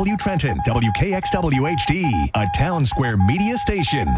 W Trenton, WKXWHD, a town square media station.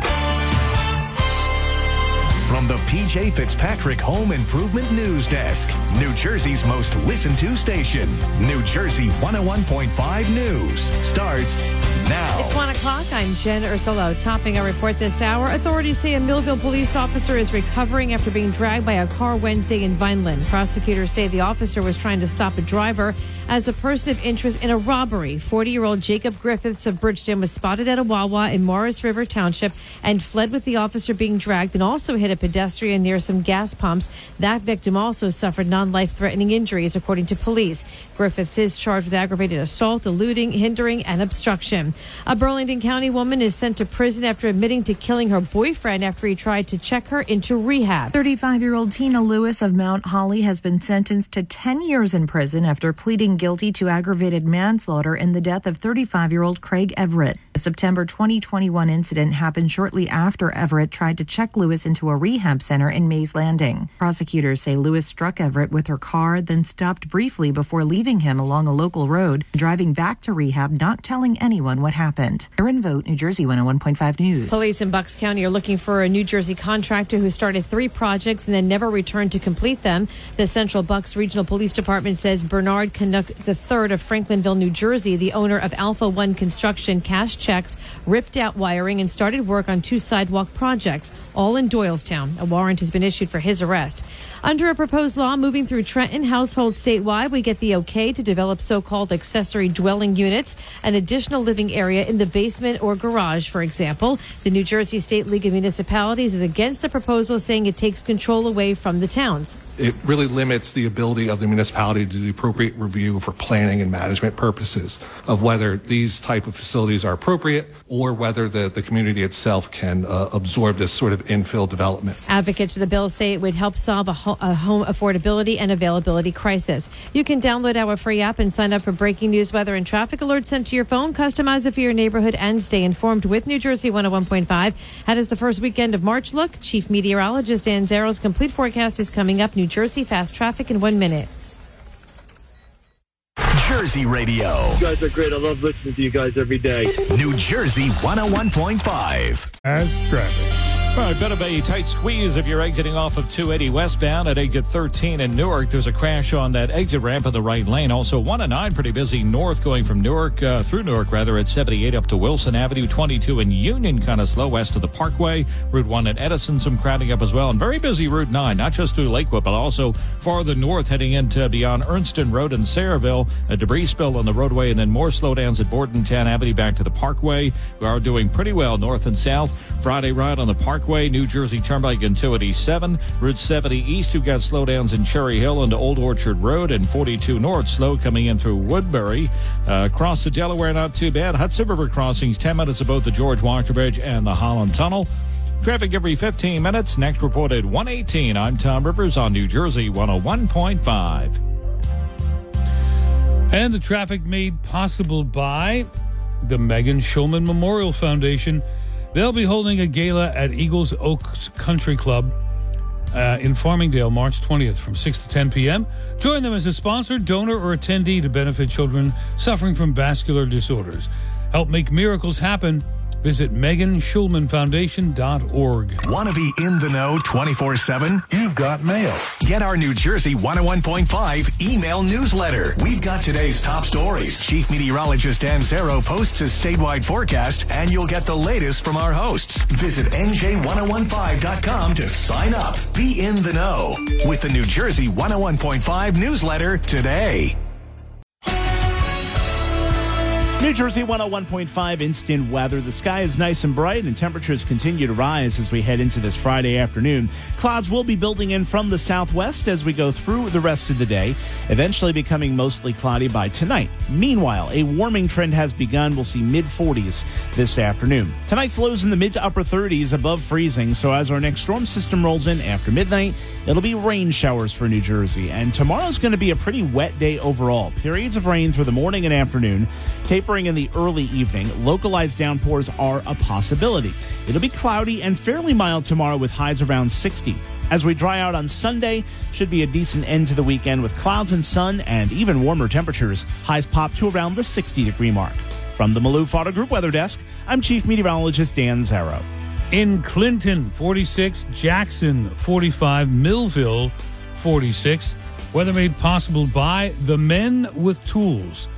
From the PJ Fitzpatrick Home Improvement News Desk, New Jersey's most listened to station, New Jersey 101.5 News starts now. It's one o'clock. I'm Jen Ursillo. Topping our report this hour, authorities say a Millville police officer is recovering after being dragged by a car Wednesday in Vineland. Prosecutors say the officer was trying to stop a driver as a person of interest in a robbery. 40 year old Jacob Griffiths of Bridgeton was spotted at a Wawa in Maurice River Township and fled with the officer being dragged and also hit a pedestrian near some gas pumps. That victim also suffered non life threatening injuries, according to police. Griffiths is charged with aggravated assault, eluding, hindering, and obstruction. A Burlington County woman is sent to prison after admitting to killing her boyfriend after he tried to check her into rehab. 35 year old Tina Lewis of Mount Holly has been sentenced to 10 years in prison after pleading guilty to aggravated manslaughter in the death of 35 year old Craig Everett. The September 2021 incident happened shortly after Everett tried to check Lewis into a rehab center in Mays Landing. Prosecutors say Lewis struck Everett with her car, then stopped briefly before leaving him along a local road, driving back to rehab, not telling anyone what happened. Erin Vogt, New Jersey 101.5 News. Police in Bucks County are looking for a New Jersey contractor who started three projects and then never returned to complete them. The Central Bucks Regional Police Department says Bernard Canuck III of Franklinville, New Jersey, the owner of Alpha One Construction, cashed checks, ripped out wiring, and started work on two sidewalk projects, all in Doylestown. A warrant has been issued for his arrest. Under a proposed law moving through Trenton households statewide, we get the okay to develop so called accessory dwelling units, an additional living area in the basement or garage, for example. The New Jersey State League of Municipalities is against the proposal, saying it takes control away from the towns. It really limits the ability of the municipality to do appropriate review for planning and management purposes of whether these type of facilities are appropriate or whether the, the community itself can uh, absorb this sort of infill development. Advocates for the bill say it would help solve a, ho- a home affordability and availability crisis. You can download our free app and sign up for breaking news, weather, and traffic alerts sent to your phone. Customize it for your neighborhood and stay informed with New Jersey 101.5. How does the first weekend of March look? Chief Meteorologist Dan Zarrow's complete forecast is coming up. New Jersey fast traffic in one minute. Jersey Radio. You guys are great. I love listening to you guys every day. New Jersey 101.5. As traffic. All right, bit of a tight squeeze if you're exiting off of 280 westbound at exit 13 in Newark. There's a crash on that exit ramp in the right lane. Also, 1 and 9 pretty busy north going from Newark uh, through Newark rather at 78 up to Wilson Avenue. 22 in Union kind of slow west of the Parkway. Route 1 at Edison some crowding up as well. And very busy Route 9, not just through Lakewood but also farther north heading into beyond Ernston Road and Sayreville. A debris spill on the roadway and then more slowdowns at Bordentown Avenue back to the Parkway. We are doing pretty well north and south. Friday ride on the Parkway, New Jersey Turnpike and 287, Route 70 East. You've got slowdowns in Cherry Hill into Old Orchard Road and 42 North. Slow coming in through Woodbury. Uh, across the Delaware, not too bad. Hudson River crossings, 10 minutes both the George Washer Bridge and the Holland Tunnel. Traffic every 15 minutes. Next reported 118. I'm Tom Rivers on New Jersey 101.5. And the traffic made possible by the Megan Schulman Memorial Foundation. They'll be holding a gala at Eagles Oaks Country Club uh, in Farmingdale March 20th from 6 to 10 p.m. Join them as a sponsor, donor, or attendee to benefit children suffering from vascular disorders. Help make miracles happen. Visit MeganSchulmanFoundation.org. Want to be in the know 24 7? You've got mail. Get our New Jersey 101.5 email newsletter. We've got today's top stories. Chief Meteorologist Dan Zarrow posts his statewide forecast, and you'll get the latest from our hosts. Visit NJ1015.com to sign up. Be in the know with the New Jersey 101.5 newsletter today. New Jersey 101.5 instant weather. The sky is nice and bright, and temperatures continue to rise as we head into this Friday afternoon. Clouds will be building in from the southwest as we go through the rest of the day, eventually becoming mostly cloudy by tonight. Meanwhile, a warming trend has begun. We'll see mid 40s this afternoon. Tonight's lows in the mid to upper 30s above freezing, so as our next storm system rolls in after midnight, it'll be rain showers for New Jersey. And tomorrow's going to be a pretty wet day overall. Periods of rain through the morning and afternoon, in the early evening. Localized downpours are a possibility. It'll be cloudy and fairly mild tomorrow with highs around 60. As we dry out on Sunday, should be a decent end to the weekend with clouds and sun and even warmer temperatures. Highs pop to around the 60 degree mark. From the Maloof Auto Group Weather Desk, I'm Chief Meteorologist Dan Zarrow. In Clinton, 46. Jackson, 45. Millville, 46. Weather made possible by the men with tools.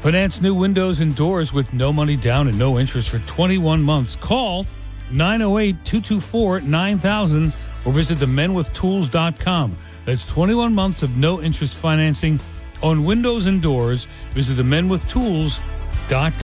Finance new windows and doors with no money down and no interest for 21 months. Call 908 224 9000 or visit themenwithtools.com. That's 21 months of no interest financing on windows and doors. Visit themenwithtools.com.